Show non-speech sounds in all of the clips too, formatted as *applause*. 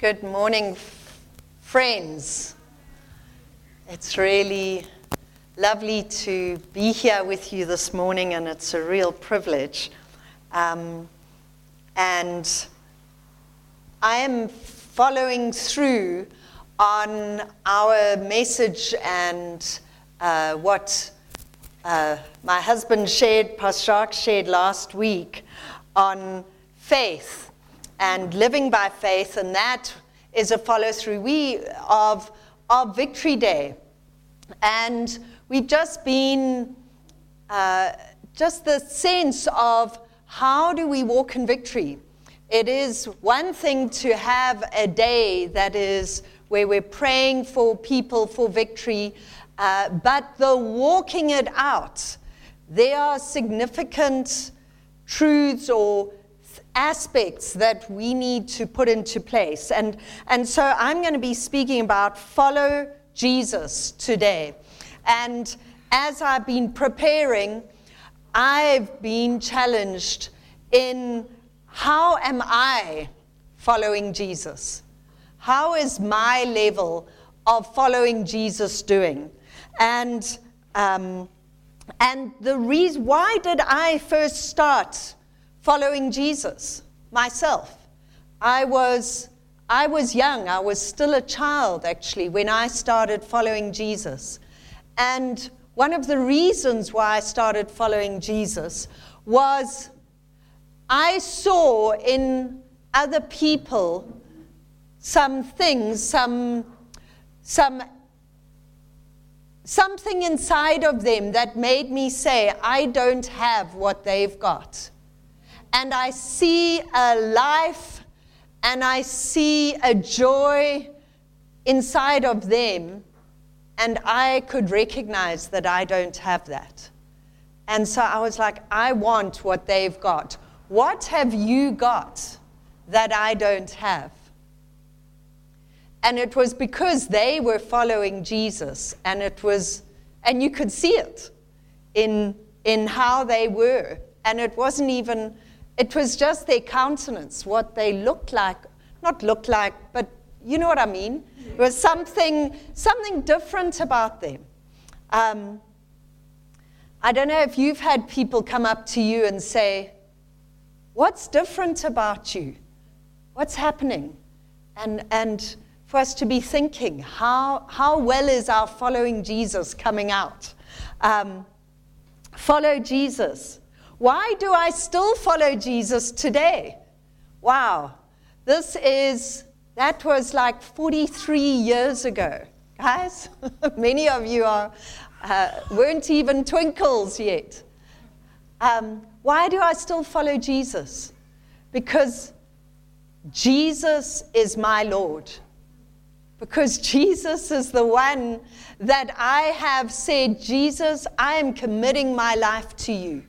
Good morning, friends. It's really lovely to be here with you this morning, and it's a real privilege. Um, and I am following through on our message and uh, what uh, my husband shared, Pastor shared last week on faith and living by faith, and that is a follow through. We of of Victory Day, and we've just been uh, just the sense of how do we walk in victory. It is one thing to have a day that is where we're praying for people for victory, uh, but the walking it out, there are significant truths or aspects that we need to put into place. And, and so I'm going to be speaking about follow Jesus today. And as I've been preparing, I've been challenged in how am I following Jesus? How is my level of following Jesus doing? And um, and the reason why did I first start following Jesus myself. I was, I was young, I was still a child actually when I started following Jesus. And one of the reasons why I started following Jesus was I saw in other people some things, some, some something inside of them that made me say, I don't have what they've got and I see a life and I see a joy inside of them, and I could recognize that I don't have that. And so I was like, I want what they've got. What have you got that I don't have? And it was because they were following Jesus, and it was, and you could see it in, in how they were. And it wasn't even it was just their countenance, what they looked like, not looked like, but you know what I mean? It was something, something different about them. Um, I don't know if you've had people come up to you and say, What's different about you? What's happening? And, and for us to be thinking, how, how well is our following Jesus coming out? Um, follow Jesus. Why do I still follow Jesus today? Wow, this is, that was like 43 years ago. Guys, *laughs* many of you are, uh, weren't even twinkles yet. Um, why do I still follow Jesus? Because Jesus is my Lord. Because Jesus is the one that I have said, Jesus, I am committing my life to you.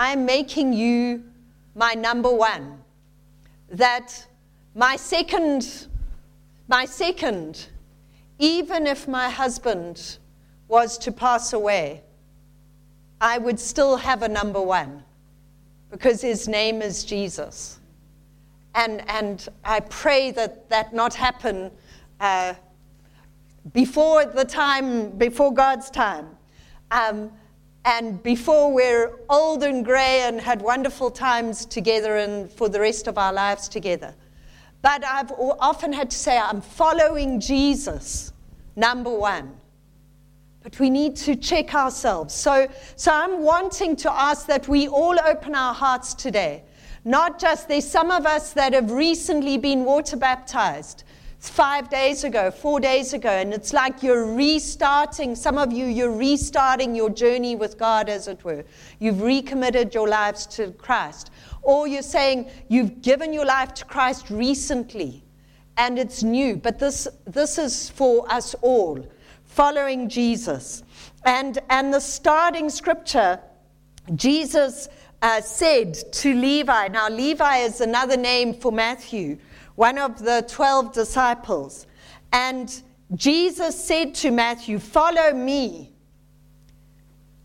I'm making you my number one. That my second, my second, even if my husband was to pass away, I would still have a number one because his name is Jesus. And, and I pray that that not happen uh, before the time, before God's time. Um, and before we're old and gray and had wonderful times together and for the rest of our lives together. But I've often had to say, I'm following Jesus, number one. But we need to check ourselves. So, so I'm wanting to ask that we all open our hearts today. Not just, there's some of us that have recently been water baptized five days ago, four days ago, and it's like you're restarting. Some of you, you're restarting your journey with God, as it were. You've recommitted your lives to Christ. Or you're saying you've given your life to Christ recently and it's new. But this, this is for us all, following Jesus. And, and the starting scripture, Jesus uh, said to Levi, now Levi is another name for Matthew one of the 12 disciples. And Jesus said to Matthew, Follow me.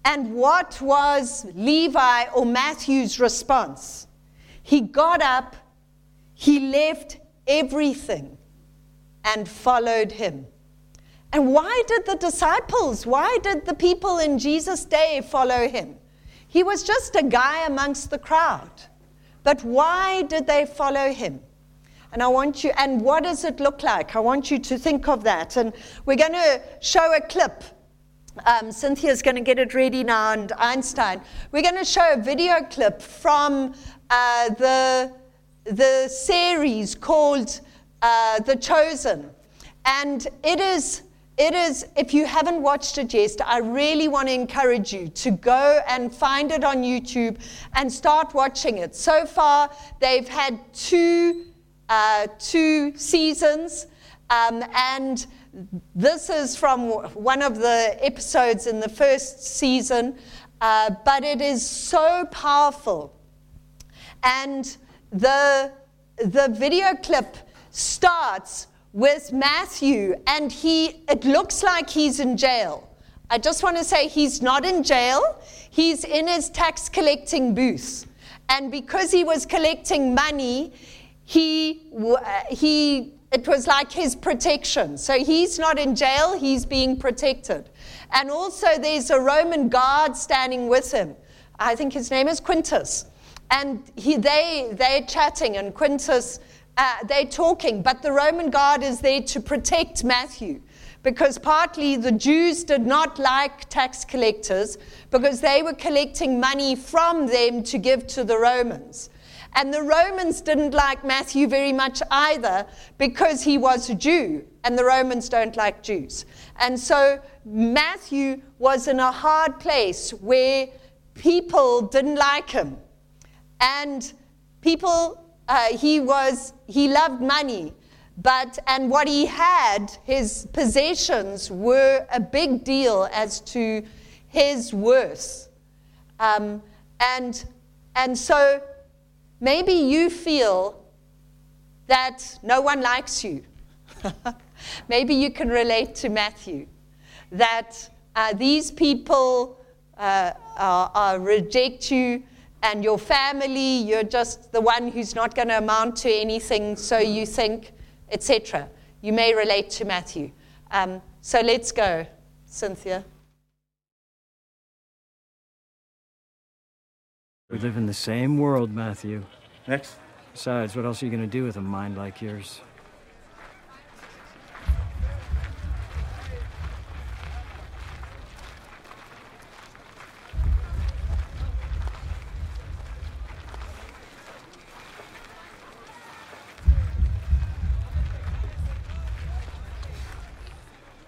And what was Levi or Matthew's response? He got up, he left everything, and followed him. And why did the disciples, why did the people in Jesus' day follow him? He was just a guy amongst the crowd. But why did they follow him? And I want you, and what does it look like? I want you to think of that. And we're going to show a clip. Um, Cynthia's going to get it ready now, and Einstein. We're going to show a video clip from uh, the, the series called uh, The Chosen. And it is it is, if you haven't watched it yet, I really want to encourage you to go and find it on YouTube and start watching it. So far, they've had two, uh, two seasons, um, and this is from one of the episodes in the first season, uh, but it is so powerful. And the, the video clip starts with Matthew, and he, it looks like he's in jail. I just want to say he's not in jail, he's in his tax collecting booth. And because he was collecting money, he, he, it was like his protection. So he's not in jail, he's being protected. And also, there's a Roman guard standing with him. I think his name is Quintus. And he, they, they're chatting, and Quintus uh, they're talking, but the Roman guard is there to protect Matthew because partly the Jews did not like tax collectors because they were collecting money from them to give to the Romans. And the Romans didn't like Matthew very much either because he was a Jew, and the Romans don't like Jews. And so Matthew was in a hard place where people didn't like him. And people uh, he was he loved money but and what he had his possessions were a big deal as to his worth um, and and so maybe you feel that no one likes you *laughs* maybe you can relate to matthew that uh, these people uh, are, are reject you and your family, you're just the one who's not going to amount to anything, so you think, etc. You may relate to Matthew. Um, so let's go, Cynthia. We live in the same world, Matthew. Next. Besides, what else are you going to do with a mind like yours?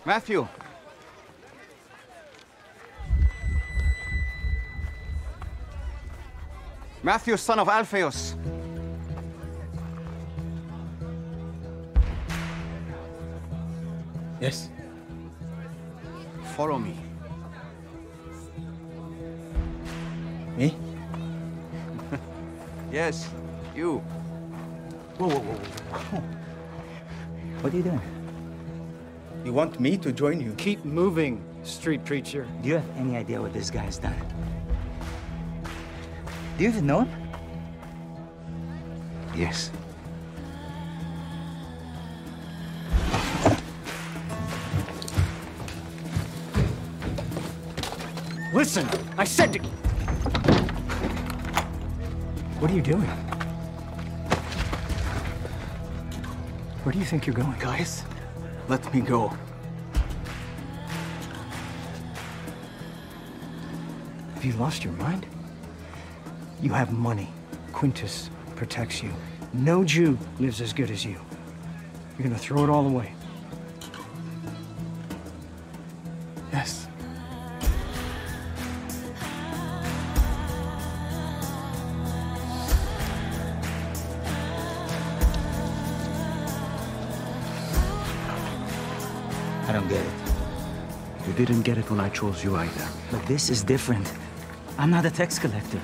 Matthew. Matthew, son of Alphaeus. Yes. Follow me. Me? *laughs* Yes, you. Whoa, whoa, whoa, whoa. What are you doing? You want me to join you? Keep moving, street preacher. Do you have any idea what this guy has done? Do you even know him? Yes. Listen, I said to. What are you doing? Where do you think you're going? Guys, let me go. Have you lost your mind? You have money. Quintus protects you. No Jew lives as good as you. You're gonna throw it all away. Yes. I don't get it. You didn't get it when I chose you either. But this is different. I'm not a tax collector.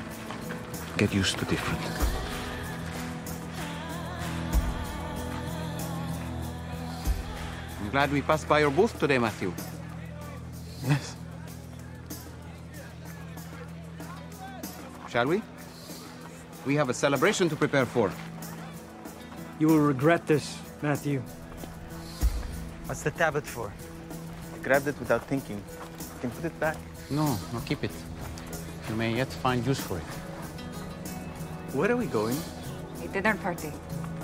Get used to different. I'm glad we passed by your booth today, Matthew. Yes. Shall we? We have a celebration to prepare for. You will regret this, Matthew. What's the tablet for? I grabbed it without thinking. You can put it back. No, no, keep it. You may yet find use for it. Where are we going? A dinner party.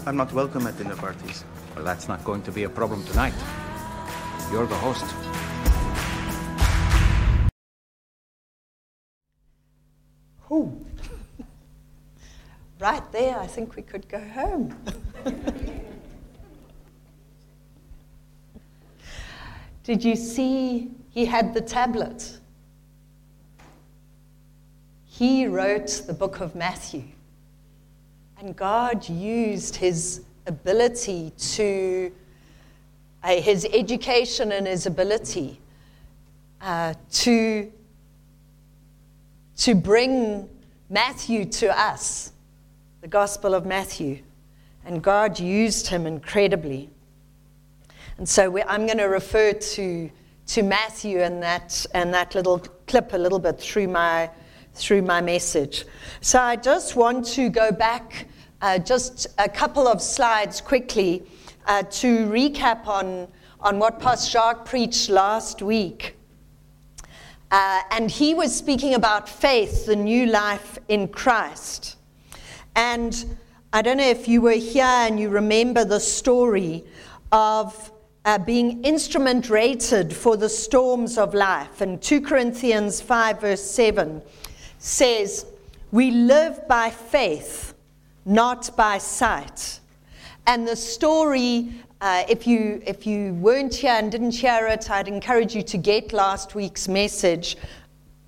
I'm not welcome at dinner parties. Well, that's not going to be a problem tonight. You're the host. Ooh. *laughs* right there, I think we could go home. *laughs* Did you see he had the tablet? He wrote the book of Matthew. And God used his ability to, uh, his education and his ability uh, to, to bring Matthew to us, the Gospel of Matthew. And God used him incredibly. And so we, I'm going to refer to, to Matthew and that, and that little clip a little bit through my, through my message. So I just want to go back uh, just a couple of slides quickly uh, to recap on, on what Pastor Jacques preached last week. Uh, and he was speaking about faith, the new life in Christ. And I don't know if you were here and you remember the story of uh, being instrument rated for the storms of life. And 2 Corinthians 5, verse 7 says, We live by faith, not by sight. And the story, uh, if, you, if you weren't here and didn't hear it, I'd encourage you to get last week's message.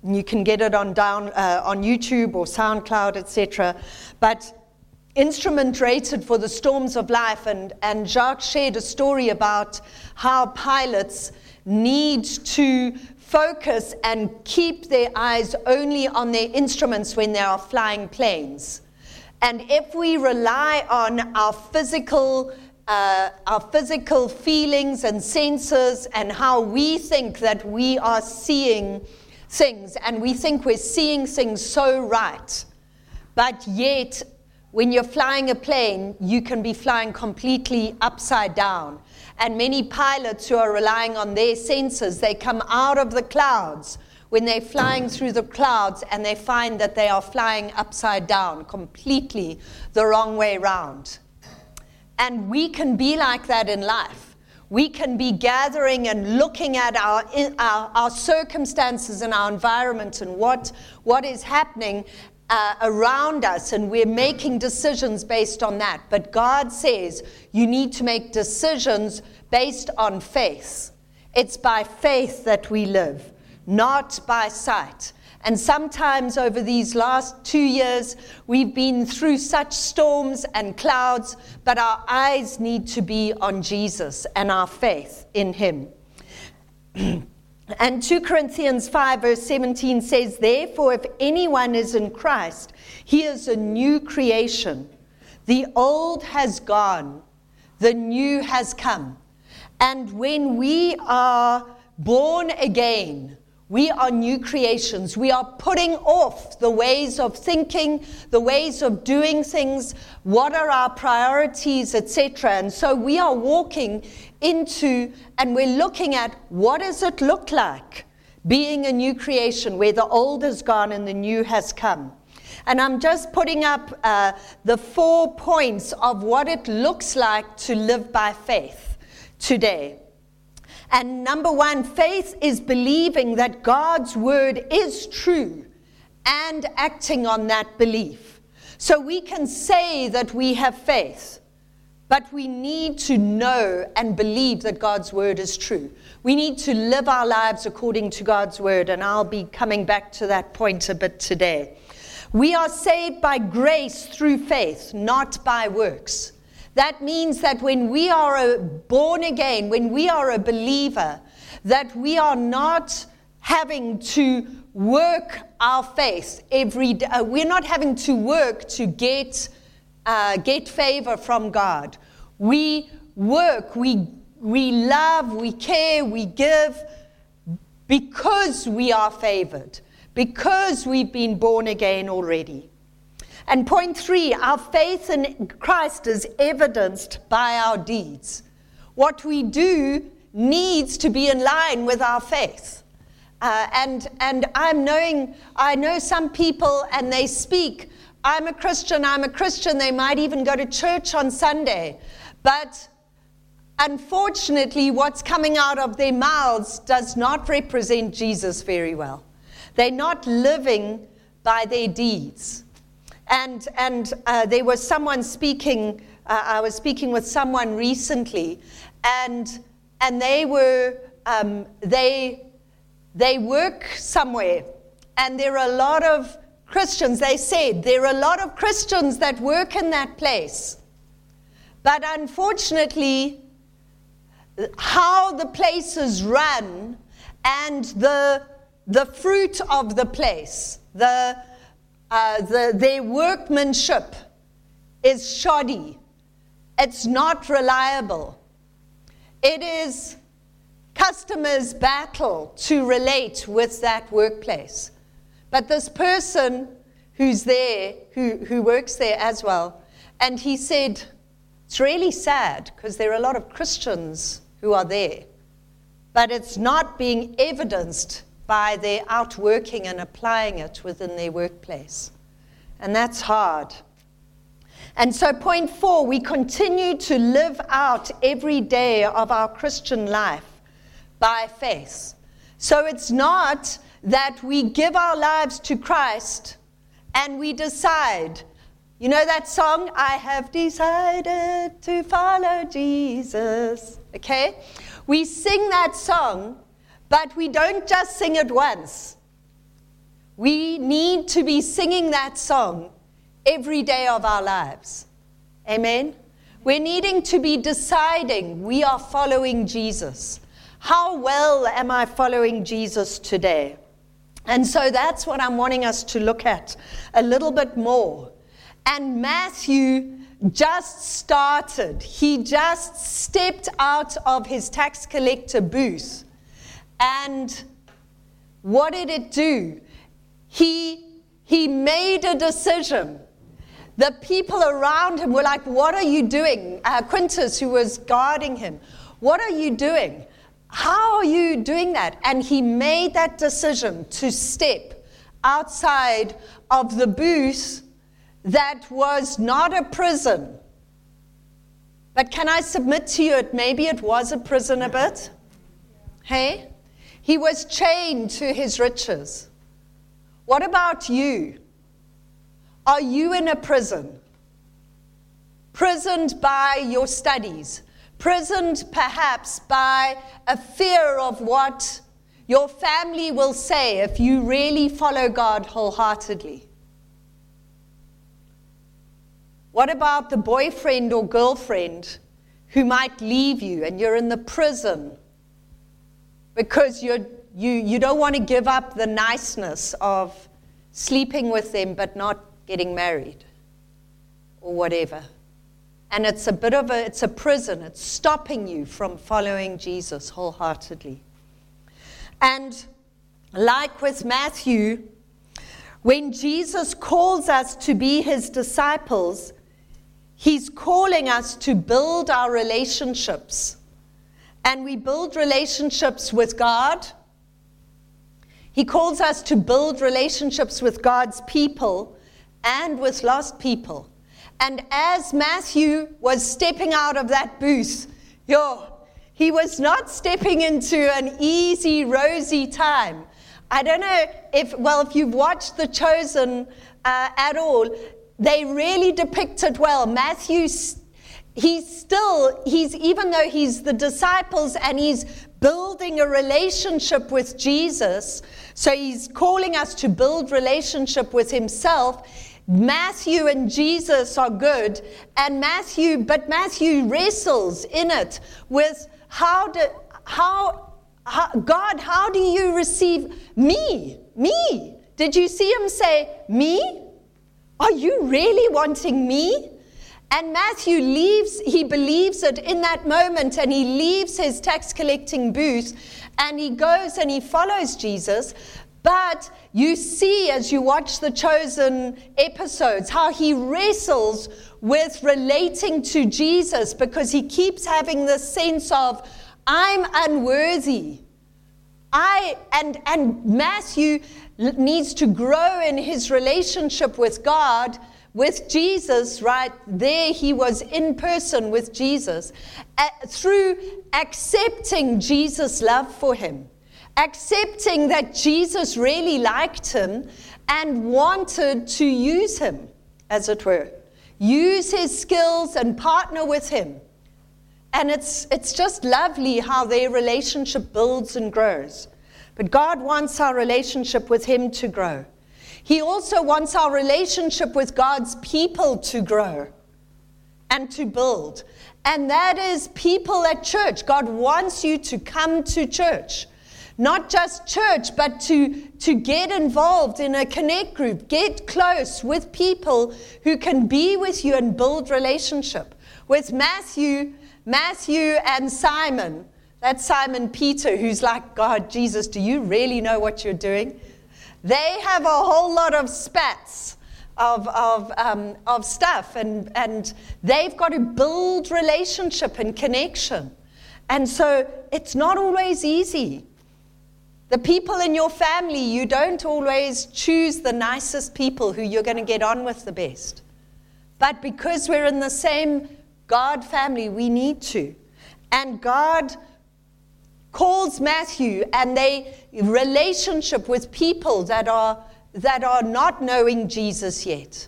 You can get it on, down, uh, on YouTube or SoundCloud, etc. But instrument rated for the storms of life, and, and Jacques shared a story about how pilots need to focus and keep their eyes only on their instruments when they are flying planes. And if we rely on our physical uh, our physical feelings and senses and how we think that we are seeing things, and we think we're seeing things so right, but yet when you're flying a plane, you can be flying completely upside down. And many pilots who are relying on their senses, they come out of the clouds when they're flying through the clouds and they find that they are flying upside down, completely the wrong way round. And we can be like that in life. We can be gathering and looking at our, our, our circumstances and our environment and what, what is happening uh, around us, and we're making decisions based on that. But God says you need to make decisions based on faith. It's by faith that we live, not by sight. And sometimes over these last two years, we've been through such storms and clouds, but our eyes need to be on Jesus and our faith in Him. *clears throat* and 2 Corinthians 5, verse 17 says, Therefore, if anyone is in Christ, he is a new creation. The old has gone, the new has come. And when we are born again, we are new creations. We are putting off the ways of thinking, the ways of doing things, what are our priorities, etc. And so we are walking into and we're looking at what does it look like being a new creation where the old is gone and the new has come. And I'm just putting up uh, the four points of what it looks like to live by faith today. And number one, faith is believing that God's word is true and acting on that belief. So we can say that we have faith, but we need to know and believe that God's word is true. We need to live our lives according to God's word, and I'll be coming back to that point a bit today. We are saved by grace through faith, not by works. That means that when we are born again, when we are a believer, that we are not having to work our faith every day. Uh, we're not having to work to get, uh, get favor from God. We work, we, we love, we care, we give because we are favored, because we've been born again already. And point three, our faith in Christ is evidenced by our deeds. What we do needs to be in line with our faith. Uh, and, and I'm knowing, I know some people and they speak, I'm a Christian, I'm a Christian. They might even go to church on Sunday. But unfortunately, what's coming out of their mouths does not represent Jesus very well. They're not living by their deeds. And, and uh, there was someone speaking, uh, I was speaking with someone recently, and, and they were, um, they, they work somewhere, and there are a lot of Christians, they said, there are a lot of Christians that work in that place. But unfortunately, how the place is run and the, the fruit of the place, the, uh, the, their workmanship is shoddy. It's not reliable. It is customers' battle to relate with that workplace. But this person who's there, who, who works there as well, and he said, it's really sad because there are a lot of Christians who are there, but it's not being evidenced by their outworking and applying it within their workplace. And that's hard. And so, point four, we continue to live out every day of our Christian life by faith. So, it's not that we give our lives to Christ and we decide you know that song, I have decided to follow Jesus? Okay? We sing that song, but we don't just sing it once. We need to be singing that song every day of our lives. Amen? We're needing to be deciding we are following Jesus. How well am I following Jesus today? And so that's what I'm wanting us to look at a little bit more. And Matthew just started. He just stepped out of his tax collector booth. And what did it do? He, he made a decision. The people around him were like, What are you doing? Uh, Quintus, who was guarding him, What are you doing? How are you doing that? And he made that decision to step outside of the booth that was not a prison. But can I submit to you, it maybe it was a prison a bit? Hey? He was chained to his riches. What about you? Are you in a prison? Prisoned by your studies, prisoned perhaps by a fear of what your family will say if you really follow God wholeheartedly. What about the boyfriend or girlfriend who might leave you and you're in the prison because you're, you, you don't want to give up the niceness of sleeping with them but not getting married or whatever? And it's a bit of a, it's a prison. It's stopping you from following Jesus wholeheartedly. And like with Matthew, when Jesus calls us to be his disciples, He's calling us to build our relationships. And we build relationships with God. He calls us to build relationships with God's people and with lost people. And as Matthew was stepping out of that booth, yo, he was not stepping into an easy, rosy time. I don't know if, well, if you've watched The Chosen uh, at all, they really depict it well. Matthew, he's still, he's, even though he's the disciples and he's building a relationship with Jesus, so he's calling us to build relationship with himself. Matthew and Jesus are good, and Matthew, but Matthew wrestles in it with how do, how, how God, how do you receive me? Me? Did you see him say, Me? Are you really wanting me? And Matthew leaves, he believes it in that moment, and he leaves his tax collecting booth and he goes and he follows Jesus. But you see, as you watch the chosen episodes, how he wrestles with relating to Jesus because he keeps having this sense of, I'm unworthy. I and and Matthew needs to grow in his relationship with God, with Jesus, right? There he was in person with Jesus uh, through accepting Jesus' love for him, accepting that Jesus really liked him and wanted to use him, as it were. Use his skills and partner with him. And it's, it's just lovely how their relationship builds and grows. But God wants our relationship with Him to grow. He also wants our relationship with God's people to grow and to build. And that is people at church. God wants you to come to church. Not just church, but to, to get involved in a connect group, get close with people who can be with you and build relationship. With Matthew, Matthew and Simon, that's Simon Peter, who's like, God, Jesus, do you really know what you're doing? They have a whole lot of spats of, of, um, of stuff, and, and they've got to build relationship and connection. And so it's not always easy. The people in your family, you don't always choose the nicest people who you're going to get on with the best. But because we're in the same God family, we need to. And God calls Matthew and they relationship with people that are that are not knowing Jesus yet.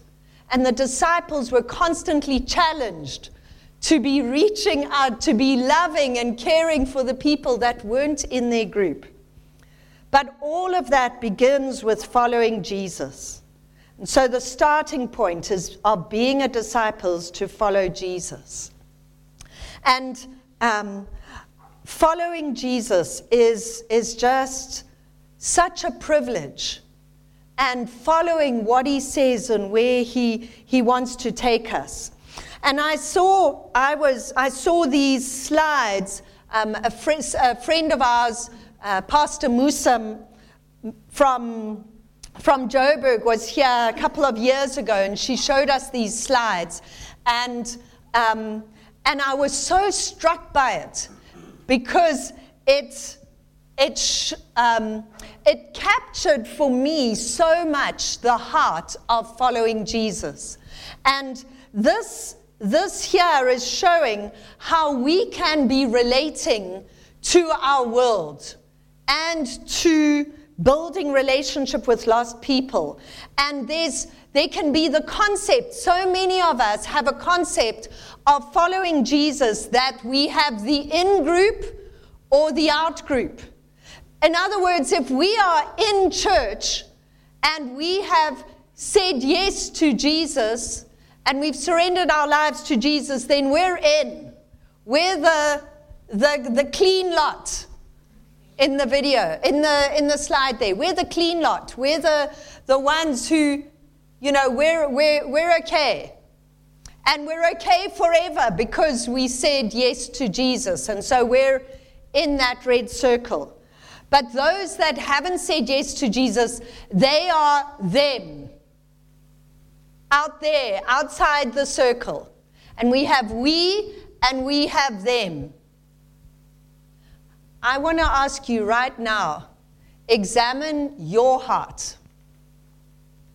And the disciples were constantly challenged to be reaching out, to be loving and caring for the people that weren't in their group. But all of that begins with following Jesus. And so the starting point is of being a disciple to follow Jesus. And um, following Jesus is, is just such a privilege. And following what he says and where he, he wants to take us. And I saw, I was, I saw these slides. Um, a, fr- a, friend of ours, uh, Pastor Musa from from Joburg was here a couple of years ago, and she showed us these slides. And, um, and I was so struck by it because it, it, um, it captured for me so much the heart of following Jesus. And this, this here is showing how we can be relating to our world and to building relationship with lost people. And there's there can be the concept. So many of us have a concept of following Jesus that we have the in group or the out group. In other words, if we are in church and we have said yes to Jesus and we've surrendered our lives to Jesus, then we're in. We're the, the, the clean lot in the video, in the, in the slide there. We're the clean lot. We're the, the ones who, you know, we're, we're, we're okay. And we're okay forever because we said yes to Jesus. And so we're in that red circle. But those that haven't said yes to Jesus, they are them. Out there, outside the circle. And we have we and we have them. I want to ask you right now examine your heart.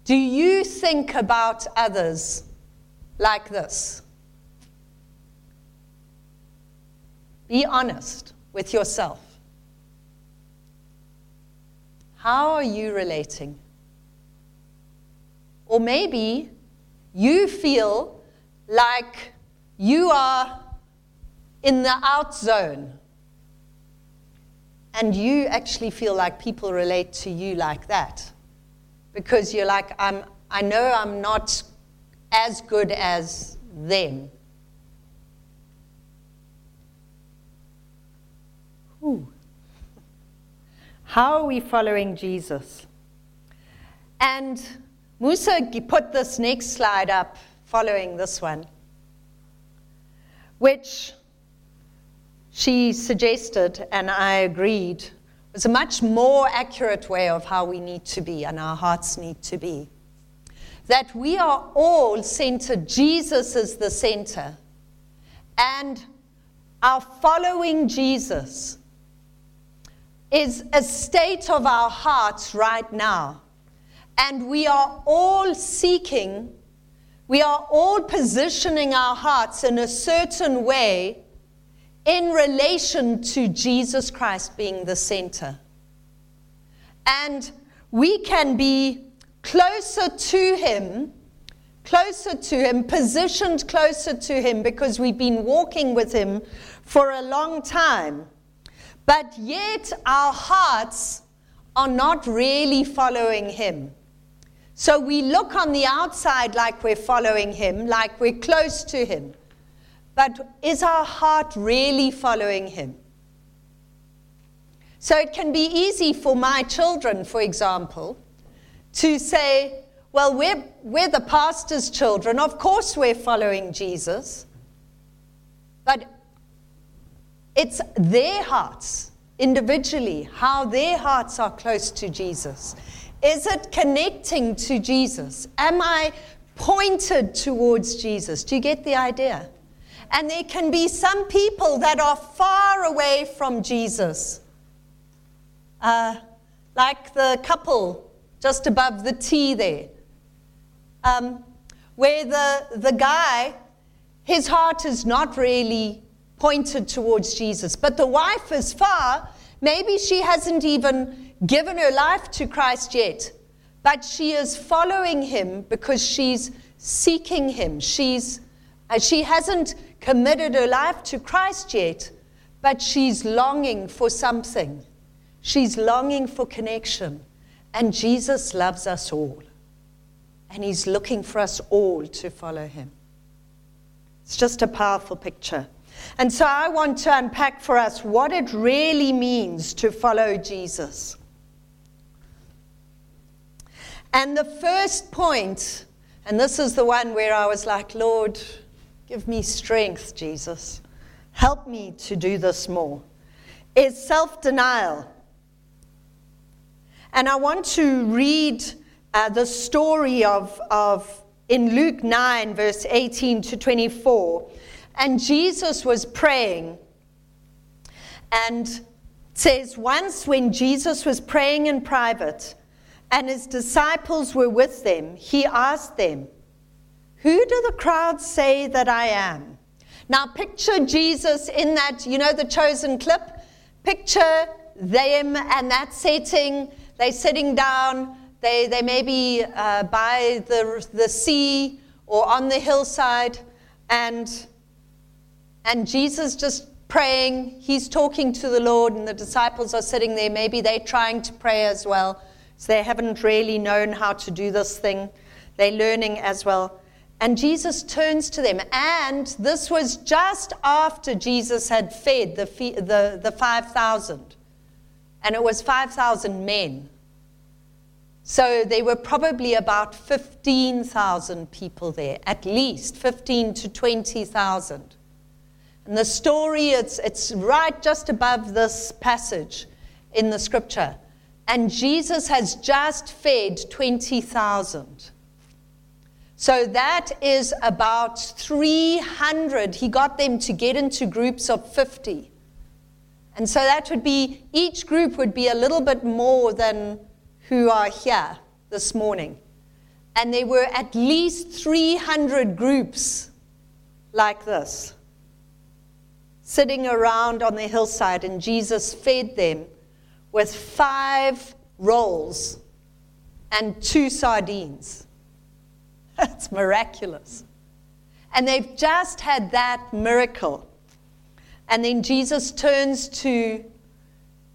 Do you think about others like this? Be honest with yourself. How are you relating? Or maybe you feel like you are in the out zone and you actually feel like people relate to you like that. Because you're like, I'm, I know I'm not as good as them. Ooh. How are we following Jesus? And Musa put this next slide up following this one, which she suggested, and I agreed, was a much more accurate way of how we need to be and our hearts need to be. That we are all centered, Jesus is the center. And our following Jesus is a state of our hearts right now. And we are all seeking, we are all positioning our hearts in a certain way in relation to Jesus Christ being the center. And we can be closer to Him, closer to Him, positioned closer to Him because we've been walking with Him for a long time. But yet our hearts are not really following Him. So we look on the outside like we're following Him, like we're close to Him. But is our heart really following Him? So it can be easy for my children, for example, to say, well, we're, we're the pastor's children. Of course, we're following Jesus. But it's their hearts, individually, how their hearts are close to Jesus. Is it connecting to Jesus? Am I pointed towards Jesus? Do you get the idea? And there can be some people that are far away from Jesus. Uh, like the couple just above the T there, um, where the, the guy, his heart is not really pointed towards Jesus, but the wife is far. Maybe she hasn't even given her life to Christ yet, but she is following him because she's seeking him. She's, uh, she hasn't committed her life to Christ yet, but she's longing for something. She's longing for connection. And Jesus loves us all. And He's looking for us all to follow Him. It's just a powerful picture. And so I want to unpack for us what it really means to follow Jesus. And the first point, and this is the one where I was like, Lord, give me strength, Jesus. Help me to do this more, is self denial. And I want to read uh, the story of, of in Luke 9, verse 18 to 24. And Jesus was praying. And says, Once when Jesus was praying in private and his disciples were with them, he asked them, Who do the crowds say that I am? Now, picture Jesus in that, you know, the chosen clip. Picture them and that setting they're sitting down, they, they may be uh, by the, the sea or on the hillside, and, and Jesus just praying. He's talking to the Lord, and the disciples are sitting there. Maybe they're trying to pray as well. So they haven't really known how to do this thing. They're learning as well. And Jesus turns to them. And this was just after Jesus had fed the, the, the 5,000 and it was 5,000 men. So there were probably about 15,000 people there, at least 15 to 20,000. And the story, it's, it's right just above this passage in the scripture. And Jesus has just fed 20,000. So that is about 300. He got them to get into groups of 50. And so that would be, each group would be a little bit more than who are here this morning. And there were at least 300 groups like this sitting around on the hillside, and Jesus fed them with five rolls and two sardines. *laughs* That's miraculous. And they've just had that miracle. And then Jesus turns to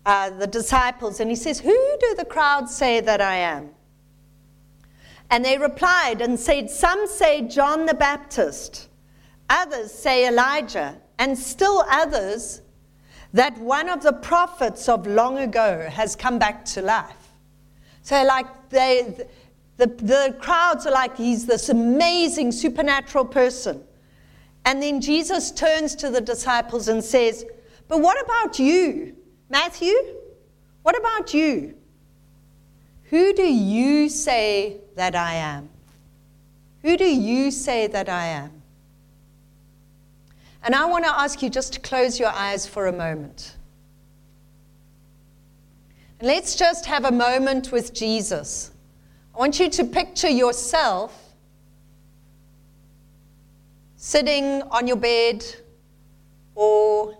uh, the disciples and he says, Who do the crowds say that I am? And they replied and said, Some say John the Baptist, others say Elijah, and still others that one of the prophets of long ago has come back to life. So, like, they, the, the crowds are like, he's this amazing supernatural person. And then Jesus turns to the disciples and says, But what about you, Matthew? What about you? Who do you say that I am? Who do you say that I am? And I want to ask you just to close your eyes for a moment. And let's just have a moment with Jesus. I want you to picture yourself sitting on your bed or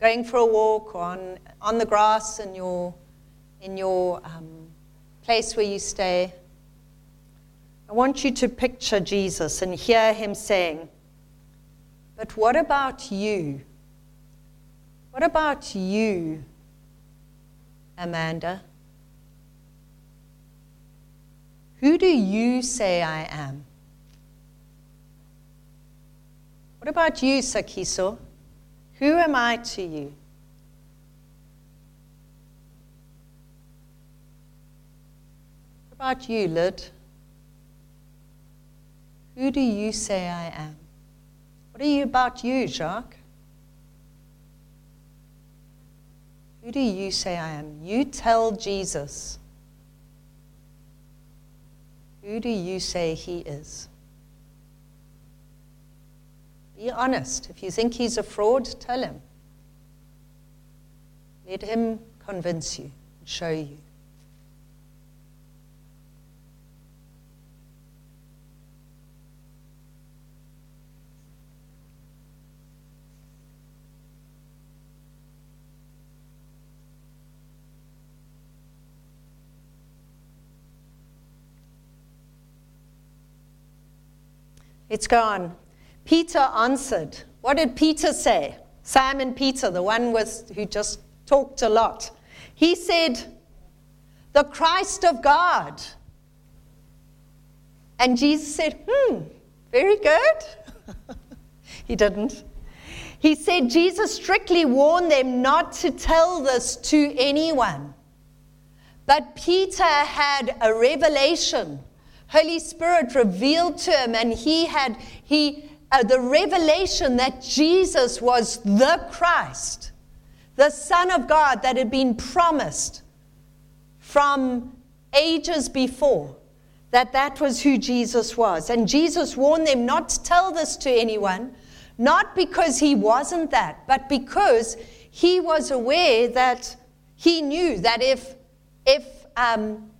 going for a walk or on, on the grass in your, in your um, place where you stay. I want you to picture Jesus and hear him saying, but what about you? What about you, Amanda? Who do you say I am? What about you, Sakiso? Who am I to you? What about you, Lyd? Who do you say I am? What are you about you, Jacques? Who do you say I am? You tell Jesus. Who do you say he is? Be honest. If you think he's a fraud, tell him. Let him convince you and show you. It's gone. Peter answered. What did Peter say? Simon Peter, the one with, who just talked a lot. He said, The Christ of God. And Jesus said, Hmm, very good. *laughs* he didn't. He said, Jesus strictly warned them not to tell this to anyone. But Peter had a revelation Holy Spirit revealed to him, and he had he uh, the revelation that Jesus was the Christ, the Son of God that had been promised from ages before. That that was who Jesus was, and Jesus warned them not to tell this to anyone, not because he wasn't that, but because he was aware that he knew that if if um,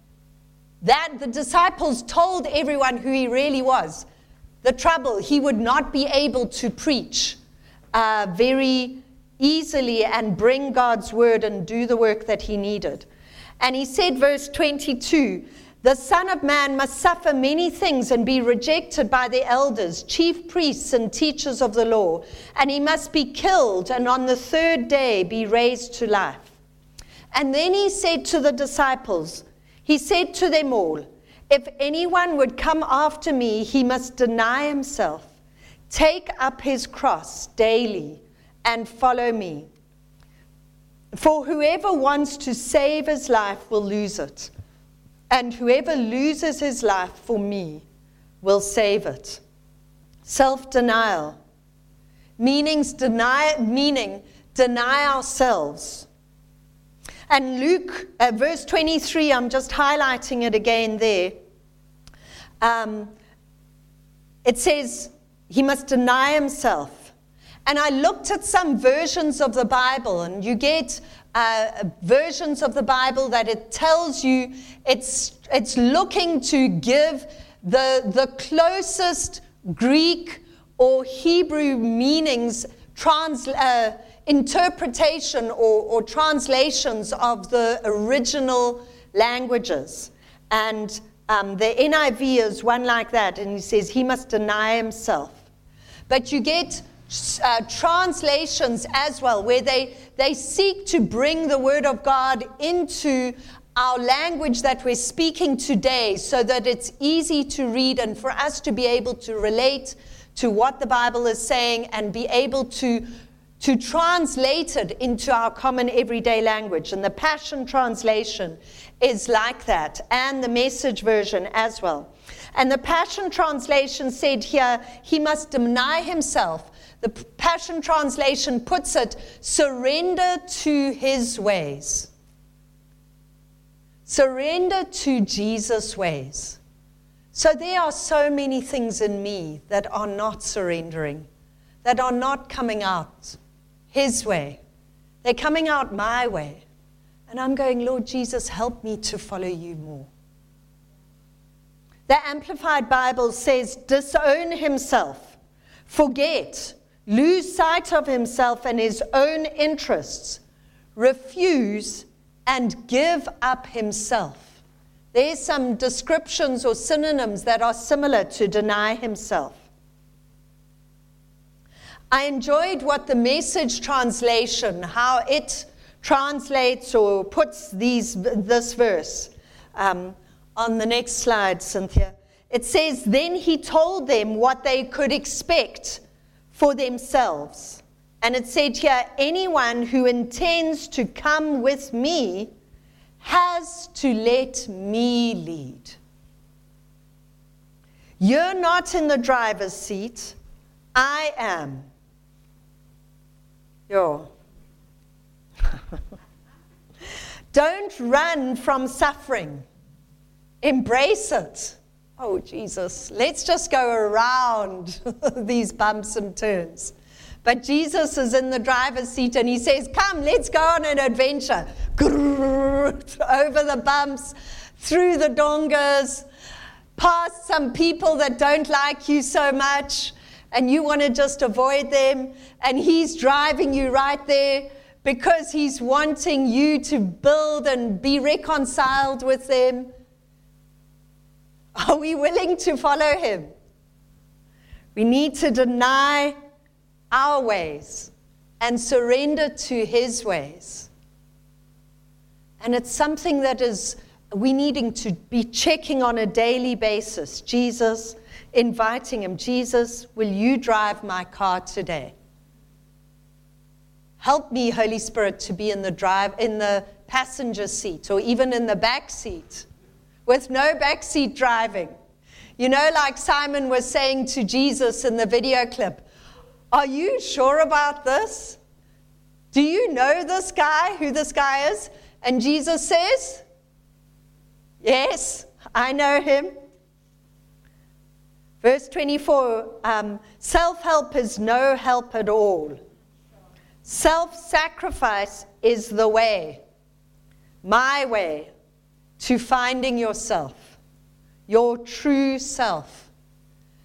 that the disciples told everyone who he really was. The trouble, he would not be able to preach uh, very easily and bring God's word and do the work that he needed. And he said, verse 22 The Son of Man must suffer many things and be rejected by the elders, chief priests, and teachers of the law, and he must be killed and on the third day be raised to life. And then he said to the disciples, he said to them all, If anyone would come after me, he must deny himself, take up his cross daily, and follow me. For whoever wants to save his life will lose it, and whoever loses his life for me will save it. Self denial, meaning deny ourselves and Luke, uh, verse 23, I'm just highlighting it again there. Um, it says, he must deny himself. And I looked at some versions of the Bible, and you get uh, versions of the Bible that it tells you it's, it's looking to give the, the closest Greek or Hebrew meanings trans, uh, interpretation or, or translations of the original languages. And um, the NIV is one like that, and he says he must deny himself. But you get uh, translations as well, where they, they seek to bring the Word of God into our language that we're speaking today so that it's easy to read and for us to be able to relate to what the Bible is saying and be able to to translate it into our common everyday language. And the Passion Translation is like that, and the message version as well. And the Passion Translation said here, he must deny himself. The Passion Translation puts it, surrender to his ways. Surrender to Jesus' ways. So there are so many things in me that are not surrendering, that are not coming out His way. They're coming out my way. And I'm going, Lord Jesus, help me to follow you more. The Amplified Bible says, disown himself, forget, lose sight of himself and his own interests, refuse, and give up himself. There's some descriptions or synonyms that are similar to deny himself. I enjoyed what the message translation, how it translates or puts these, this verse. Um, on the next slide, Cynthia. It says, Then he told them what they could expect for themselves. And it said here, Anyone who intends to come with me has to let me lead. You're not in the driver's seat, I am. Yo. Don't run from suffering, embrace it. Oh, Jesus, let's just go around *laughs* these bumps and turns. But Jesus is in the driver's seat and he says, Come, let's go on an adventure. Over the bumps, through the dongas, past some people that don't like you so much, and you want to just avoid them. And he's driving you right there because he's wanting you to build and be reconciled with them. Are we willing to follow him? We need to deny our ways and surrender to His ways. And it's something that is we needing to be checking on a daily basis. Jesus, inviting Him, Jesus, will you drive my car today? Help me, Holy Spirit, to be in the drive in the passenger seat or even in the back seat with no back seat driving. You know, like Simon was saying to Jesus in the video clip, are you sure about this? Do you know this guy, who this guy is? And Jesus says, Yes, I know him. Verse 24 um, self help is no help at all. Self sacrifice is the way, my way, to finding yourself, your true self.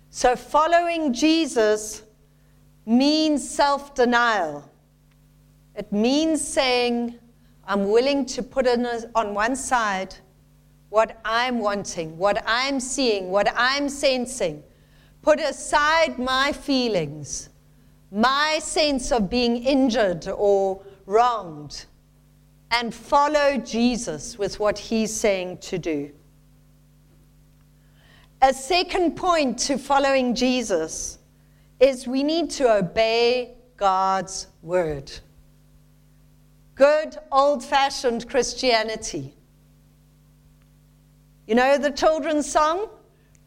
So following Jesus means self denial. It means saying, I'm willing to put on one side what I'm wanting, what I'm seeing, what I'm sensing. Put aside my feelings, my sense of being injured or wronged, and follow Jesus with what he's saying to do. A second point to following Jesus is we need to obey God's word. Good old fashioned Christianity. You know the children's song?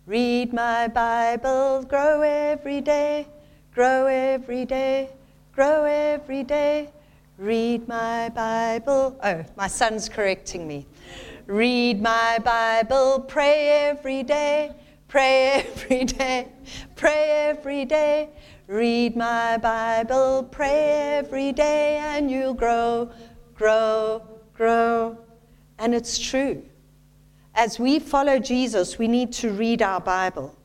Read my Bible, grow every day, grow every day, grow every day. Read my Bible. Oh, my son's correcting me. Read my Bible, pray every day, Pray every day, pray every day. Read my Bible, pray every day, and you'll grow, grow, grow. And it's true. As we follow Jesus, we need to read our Bible.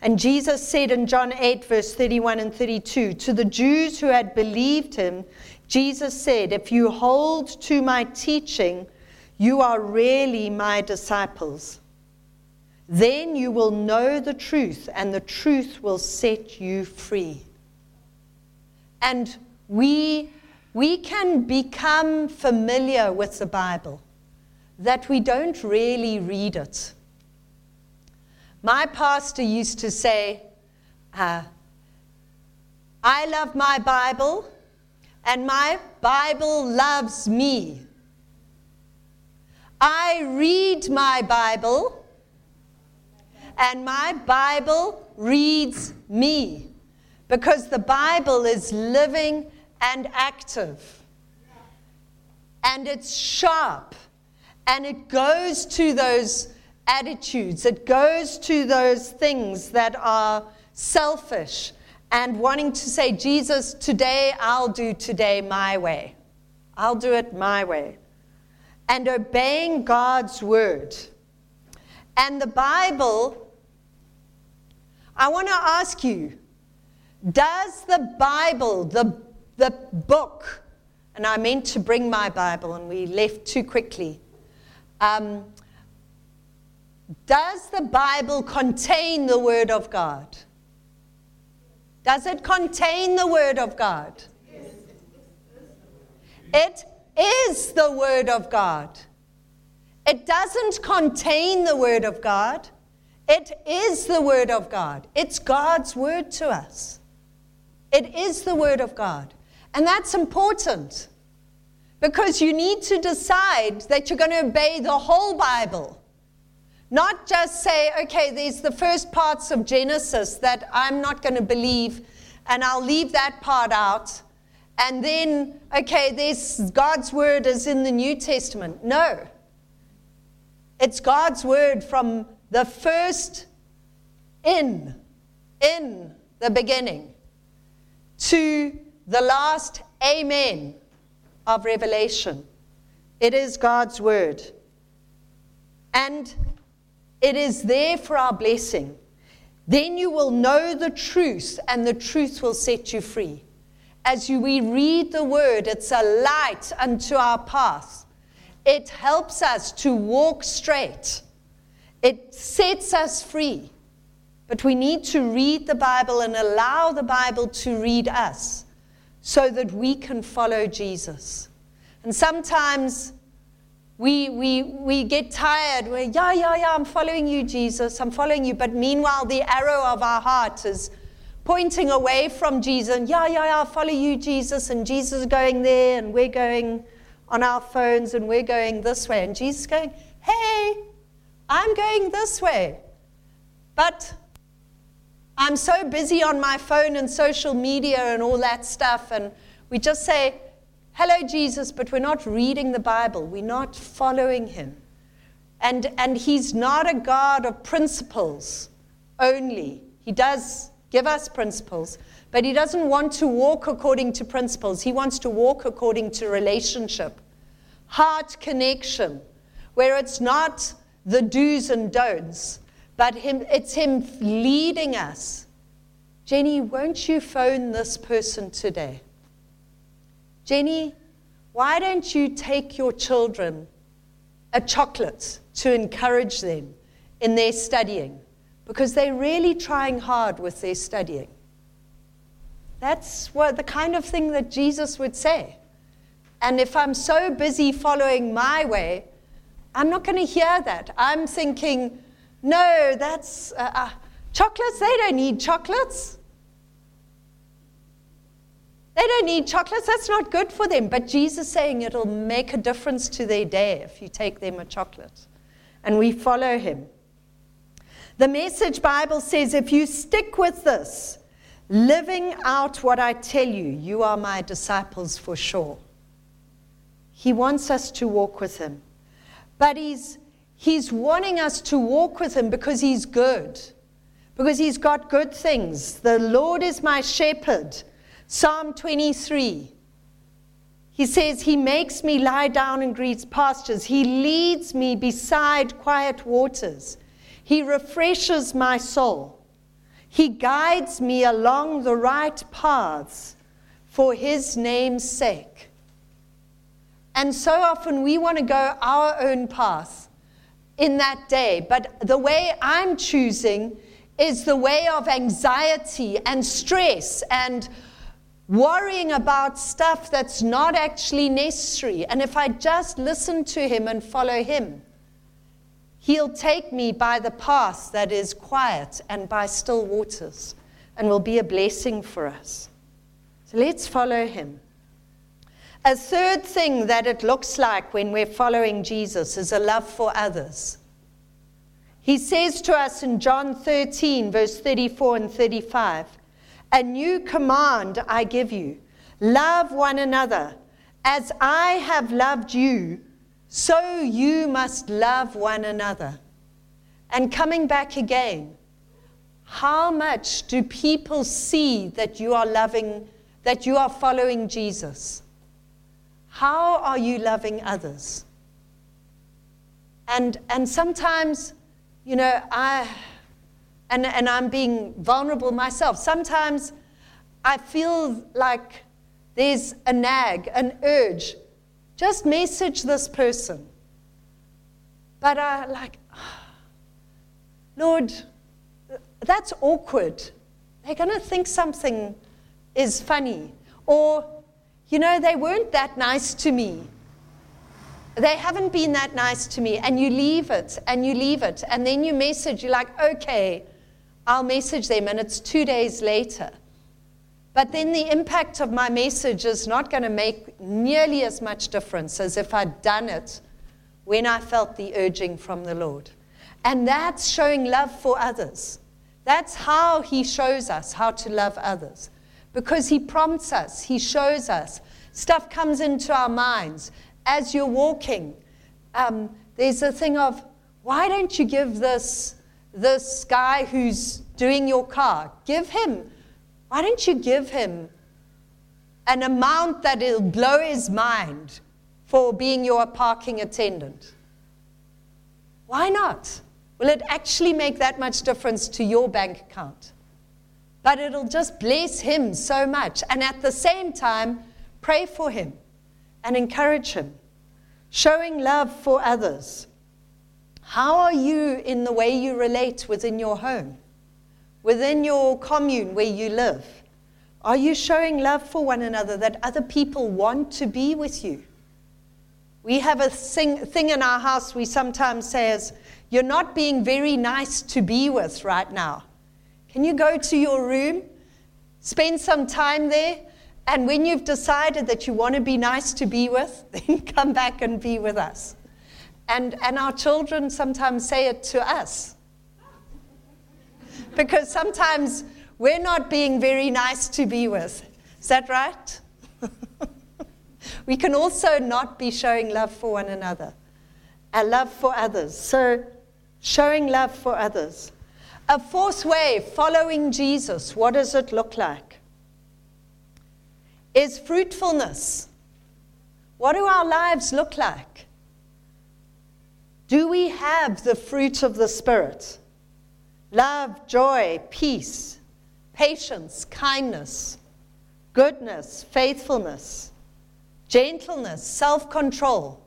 And Jesus said in John 8, verse 31 and 32, to the Jews who had believed him, Jesus said, If you hold to my teaching, you are really my disciples. Then you will know the truth, and the truth will set you free. And we, we can become familiar with the Bible, that we don't really read it. My pastor used to say, uh, I love my Bible, and my Bible loves me. I read my Bible and my Bible reads me because the Bible is living and active. And it's sharp and it goes to those attitudes. It goes to those things that are selfish and wanting to say, Jesus, today I'll do today my way. I'll do it my way. And obeying God's word. And the Bible, I want to ask you does the Bible, the, the book, and I meant to bring my Bible and we left too quickly. Um, does the Bible contain the Word of God? Does it contain the Word of God? It is the Word of God. It doesn't contain the Word of God. It is the Word of God. It's God's Word to us. It is the Word of God. And that's important because you need to decide that you're going to obey the whole Bible. Not just say, okay, there's the first parts of Genesis that I'm not going to believe, and I'll leave that part out. And then, okay, there's God's word is in the New Testament. No. It's God's word from the first in, in the beginning to the last amen of Revelation. It is God's word. And it is there for our blessing. Then you will know the truth, and the truth will set you free. As you, we read the word, it's a light unto our path. It helps us to walk straight. It sets us free. But we need to read the Bible and allow the Bible to read us so that we can follow Jesus. And sometimes we, we, we get tired. We're, yeah, yeah, yeah, I'm following you, Jesus. I'm following you. But meanwhile, the arrow of our heart is pointing away from Jesus. And yeah, yeah, yeah, I follow you, Jesus. And Jesus is going there, and we're going on our phones, and we're going this way. And Jesus is going, hey, I'm going this way. But I'm so busy on my phone and social media and all that stuff. And we just say, hello, Jesus, but we're not reading the Bible. We're not following him. And, and he's not a God of principles only. He does give us principles, but he doesn't want to walk according to principles. He wants to walk according to relationship, heart connection, where it's not the do's and don'ts, but him, it's him leading us. Jenny, won't you phone this person today? Jenny, why don't you take your children a chocolate to encourage them in their studying? Because they're really trying hard with their studying. That's what the kind of thing that Jesus would say. And if I'm so busy following my way, I'm not going to hear that. I'm thinking, no, that's uh, uh, chocolates, they don't need chocolates. They don't need chocolates, that's not good for them. But Jesus is saying it'll make a difference to their day if you take them a chocolate. And we follow him. The message Bible says if you stick with this, living out what I tell you, you are my disciples for sure. He wants us to walk with him. But he's, he's wanting us to walk with him because he's good, because he's got good things. The Lord is my shepherd. Psalm 23. He says, He makes me lie down in green pastures. He leads me beside quiet waters. He refreshes my soul. He guides me along the right paths for His name's sake. And so often we want to go our own path in that day. But the way I'm choosing is the way of anxiety and stress and worrying about stuff that's not actually necessary. And if I just listen to Him and follow Him, He'll take me by the path that is quiet and by still waters and will be a blessing for us. So let's follow Him. A third thing that it looks like when we're following Jesus is a love for others. He says to us in John 13, verse 34 and 35 a new command I give you love one another. As I have loved you, so you must love one another. and coming back again, how much do people see that you are loving, that you are following Jesus? How are you loving others? And, and sometimes, you know, I, and, and I'm being vulnerable myself, sometimes I feel like there's a nag, an urge. Just message this person. But I like, *sighs* Lord, that's awkward. They're going to think something is funny. Or, you know, they weren't that nice to me. They haven't been that nice to me. And you leave it and you leave it. And then you message, you're like, okay, I'll message them. And it's two days later. But then the impact of my message is not going to make nearly as much difference as if I'd done it when I felt the urging from the Lord. And that's showing love for others. That's how He shows us how to love others. Because He prompts us, He shows us. Stuff comes into our minds. As you're walking, um, there's a thing of, why don't you give this, this guy who's doing your car, give him why don't you give him an amount that'll blow his mind for being your parking attendant? Why not? Will it actually make that much difference to your bank account? But it'll just bless him so much. And at the same time, pray for him and encourage him. Showing love for others. How are you in the way you relate within your home? within your commune where you live? Are you showing love for one another that other people want to be with you? We have a thing, thing in our house we sometimes say is, You're not being very nice to be with right now. Can you go to your room, spend some time there, and when you've decided that you want to be nice to be with, *laughs* then come back and be with us? And, and our children sometimes say it to us because sometimes we're not being very nice to be with. Is that right? *laughs* we can also not be showing love for one another, a love for others. So, showing love for others. A fourth way, following Jesus, what does it look like? Is fruitfulness. What do our lives look like? Do we have the fruit of the Spirit? love, joy, peace, patience, kindness, goodness, faithfulness, gentleness, self control.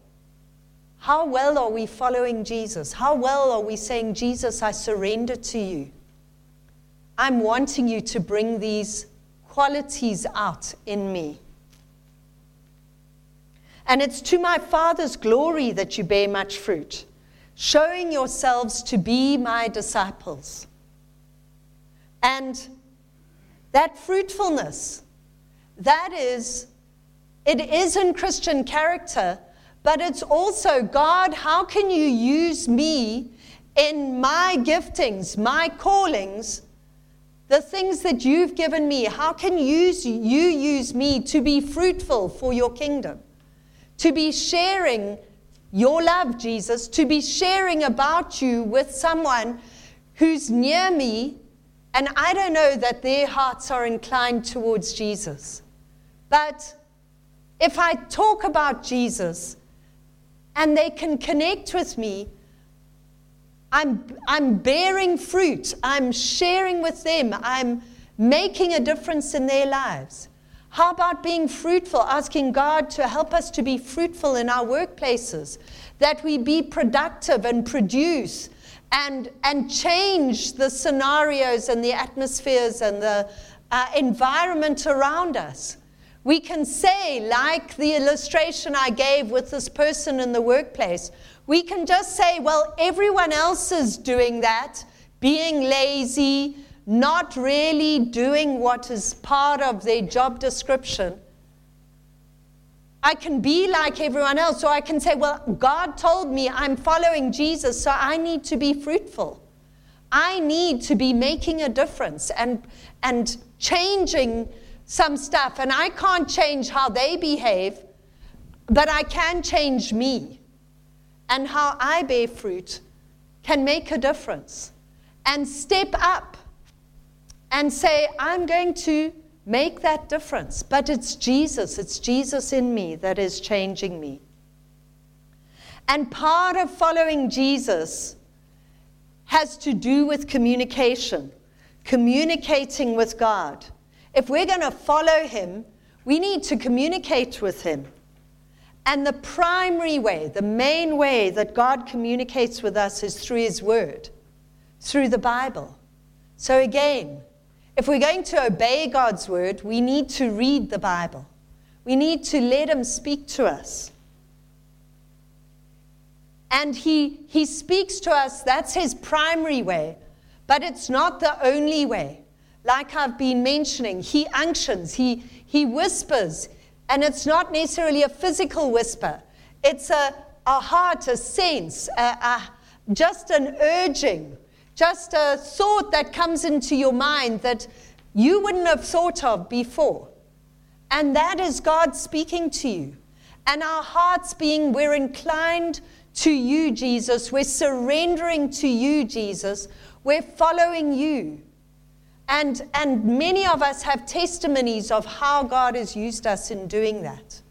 How well are we following Jesus? How well are we saying, Jesus, I surrender to you? I'm wanting you to bring these qualities out in me. And it's to my Father's glory that you bear much fruit showing yourselves to be my disciples. And that fruitfulness, that is, it is in Christian character, but it's also God, how can you use me in my giftings, my callings, the things that you've given me? How can you use, you use me to be fruitful for your kingdom? To be sharing your love, Jesus, to be sharing about you with someone who's near me, and I don't know that their hearts are inclined towards Jesus. But if I talk about Jesus and they can connect with me, I'm, I'm bearing fruit. I'm sharing with them. I'm making a difference in their lives. How about being fruitful, asking God to help us to be fruitful in our workplaces, that we be productive and produce and, and change the scenarios and the atmospheres and the uh, environment around us? We can say, like the illustration I gave with this person in the workplace, we can just say, well, everyone else is doing that, being lazy, not really doing what is part of their job description, I can be like everyone else, or I can say, Well, God told me I'm following Jesus, so I need to be fruitful. I need to be making a difference and, and changing some stuff. And I can't change how they behave, but I can change me. And how I bear fruit can make a difference and step up and say, I'm going to make that difference. But it's Jesus, it's Jesus in me that is changing me. And part of following Jesus has to do with communication, communicating with God. If we're going to follow Him, we need to communicate with Him. And the primary way, the main way that God communicates with us is through His Word, through the Bible. So, again, if we're going to obey God's Word, we need to read the Bible. We need to let Him speak to us. And he, he speaks to us, that's his primary way, but it's not the only way. Like I've been mentioning, he unctions, he, he whispers, and it's not necessarily a physical whisper, it's a, a heart, a sense, a, a, just an urging, just a thought that comes into your mind that you wouldn't have thought of before. And that is God speaking to you. And our hearts being, we're inclined to you, Jesus. We're surrendering to you, Jesus. We're following you. And, and many of us have testimonies of how God has used us in doing that.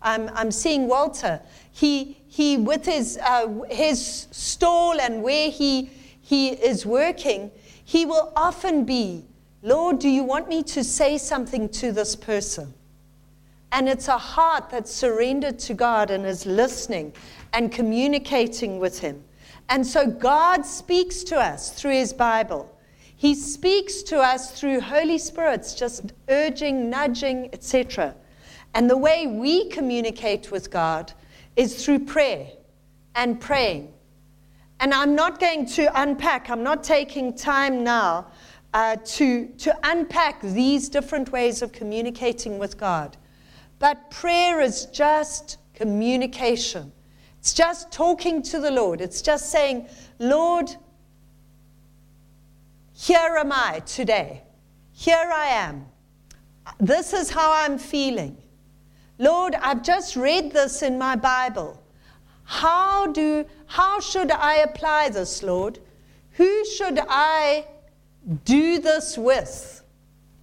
I'm, I'm seeing Walter. He, he with his, uh, his stall and where he, he is working, he will often be, Lord, do you want me to say something to this person? And it's a heart that's surrendered to God and is listening and communicating with Him. And so God speaks to us through His Bible. He speaks to us through Holy Spirits, just urging, nudging, etc. And the way we communicate with God is through prayer and praying. And I'm not going to unpack, I'm not taking time now uh, to, to unpack these different ways of communicating with God. But prayer is just communication. It's just talking to the Lord. It's just saying, Lord, here am I today. Here I am. This is how I'm feeling. Lord, I've just read this in my Bible. How do how should I apply this, Lord? Who should I do this with?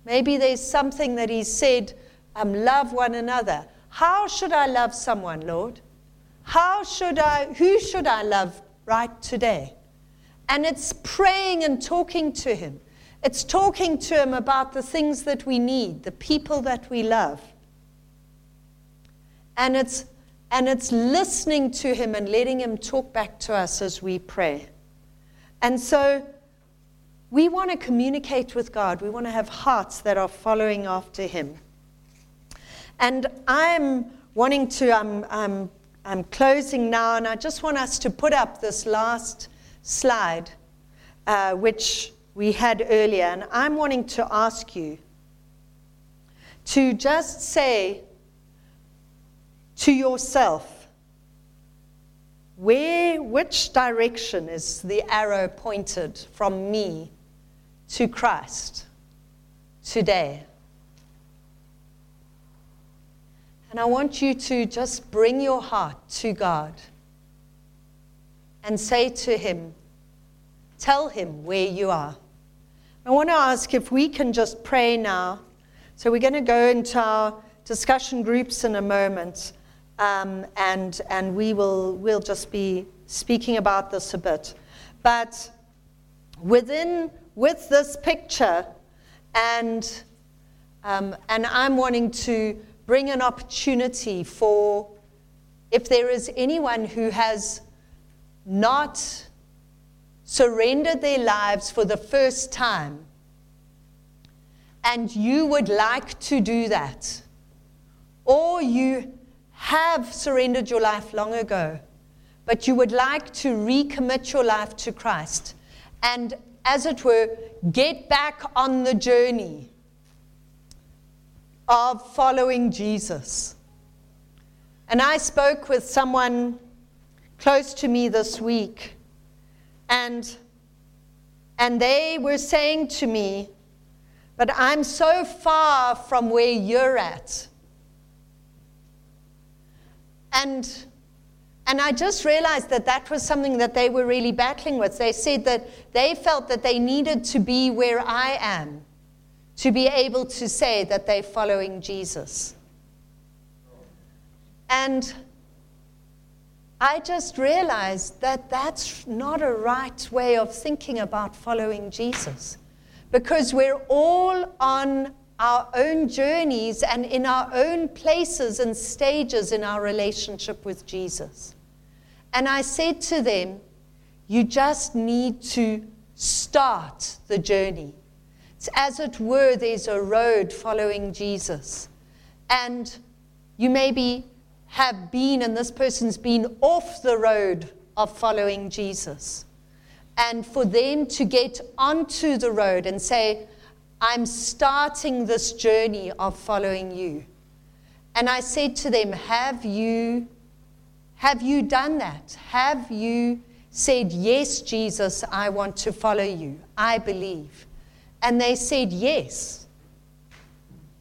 Maybe there's something that he said, um, love one another. How should I love someone, Lord? How should I, who should I love right today? And it's praying and talking to Him. It's talking to Him about the things that we need, the people that we love. And it's, and it's listening to Him and letting Him talk back to us as we pray. And so we want to communicate with God. We want to have hearts that are following after Him. And I'm wanting to, I'm, I'm I'm closing now, and I just want us to put up this last slide, uh, which we had earlier. And I'm wanting to ask you to just say to yourself, where, which direction is the arrow pointed from me to Christ today? And I want you to just bring your heart to God and say to Him, tell Him where you are. I want to ask if we can just pray now. So we're going to go into our discussion groups in a moment, um, and, and we will we'll just be speaking about this a bit. But within with this picture, and um, and I'm wanting to bring an opportunity for if there is anyone who has not surrendered their lives for the first time and you would like to do that, or you have surrendered your life long ago, but you would like to recommit your life to Christ and, as it were, get back on the journey of following Jesus. And I spoke with someone close to me this week, and, and they were saying to me, But I'm so far from where you're at. And, And I just realized that that was something that they were really battling with. They said that they felt that they needed to be where I am to be able to say that they're following Jesus. And I just realized that that's not a right way of thinking about following Jesus because we're all on our own journeys and in our own places and stages in our relationship with Jesus. And I said to them, You just need to start the journey. It's as it were, there's a road following Jesus. And you maybe have been, and this person's been off the road of following Jesus. And for them to get onto the road and say, I'm starting this journey of following you. And I said to them, Have you, have you done that? Have you said, Yes, Jesus, I want to follow you. I believe. And they said, Yes.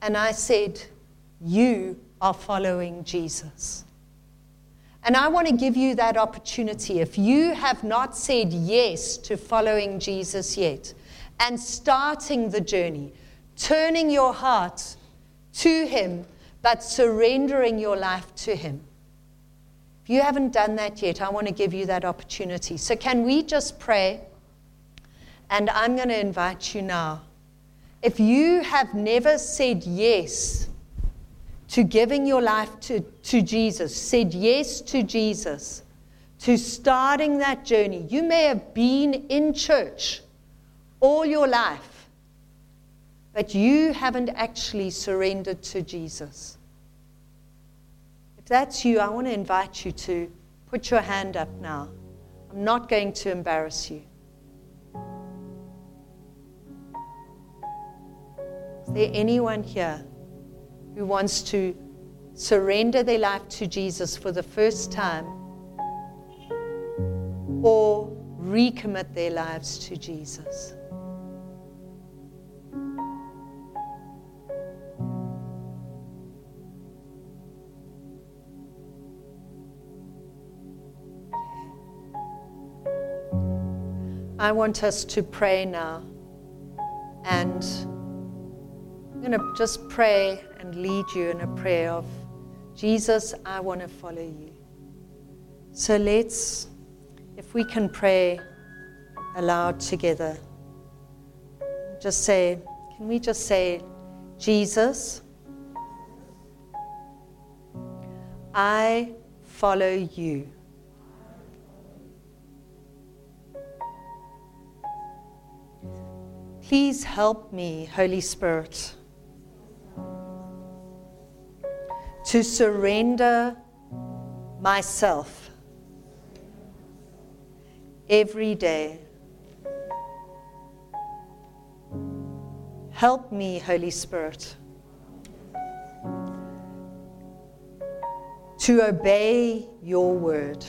And I said, You are following Jesus. And I want to give you that opportunity. If you have not said yes to following Jesus yet and starting the journey, turning your heart to Him, but surrendering your life to Him. If you haven't done that yet, I want to give you that opportunity. So, can we just pray? And I'm going to invite you now. If you have never said yes to giving your life to, to Jesus, said yes to Jesus, to starting that journey. You may have been in church all your life, but you haven't actually surrendered to Jesus. If that's you, I want to invite you to put your hand up now. I'm not going to embarrass you. Is there anyone here? Who wants to surrender their life to Jesus for the first time or recommit their lives to Jesus. I want us to pray now and I'm going to just pray lead you in a prayer of Jesus, I want to follow you. So let's, if we can pray aloud together, just say, can we just say, Jesus, I follow you. Please help me, Holy Spirit to surrender myself every day. Help me, Holy Spirit, to obey your word.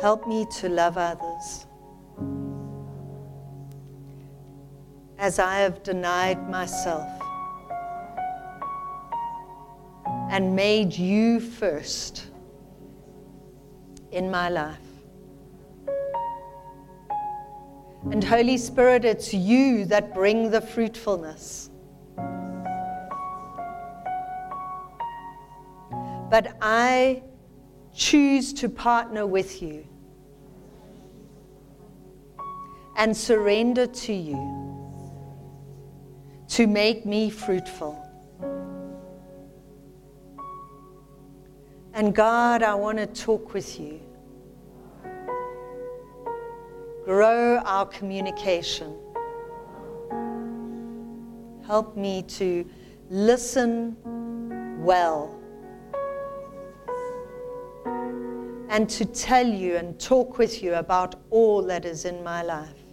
Help me to love others. As I have denied myself and made you first in my life. And Holy Spirit, it's you that bring the fruitfulness. But I choose to partner with you and surrender to you to make me fruitful. And God, I want to talk with you. Grow our communication. Help me to listen well and to tell you and talk with you about all that is in my life.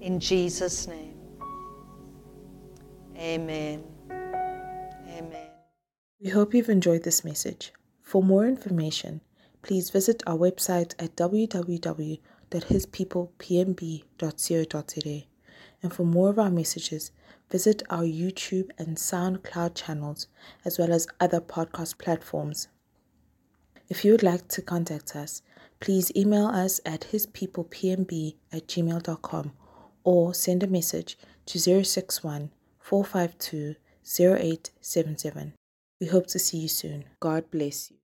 In Jesus' name. Amen. Amen. We hope you've enjoyed this message. For more information, please visit our website at www.hispeoplepmb.co.za. And for more of our messages, visit our YouTube and SoundCloud channels, as well as other podcast platforms. If you would like to contact us, please email us at hispeoplepmb at gmail.com or send a message to 061 452 0877. We hope to see you soon. God bless you.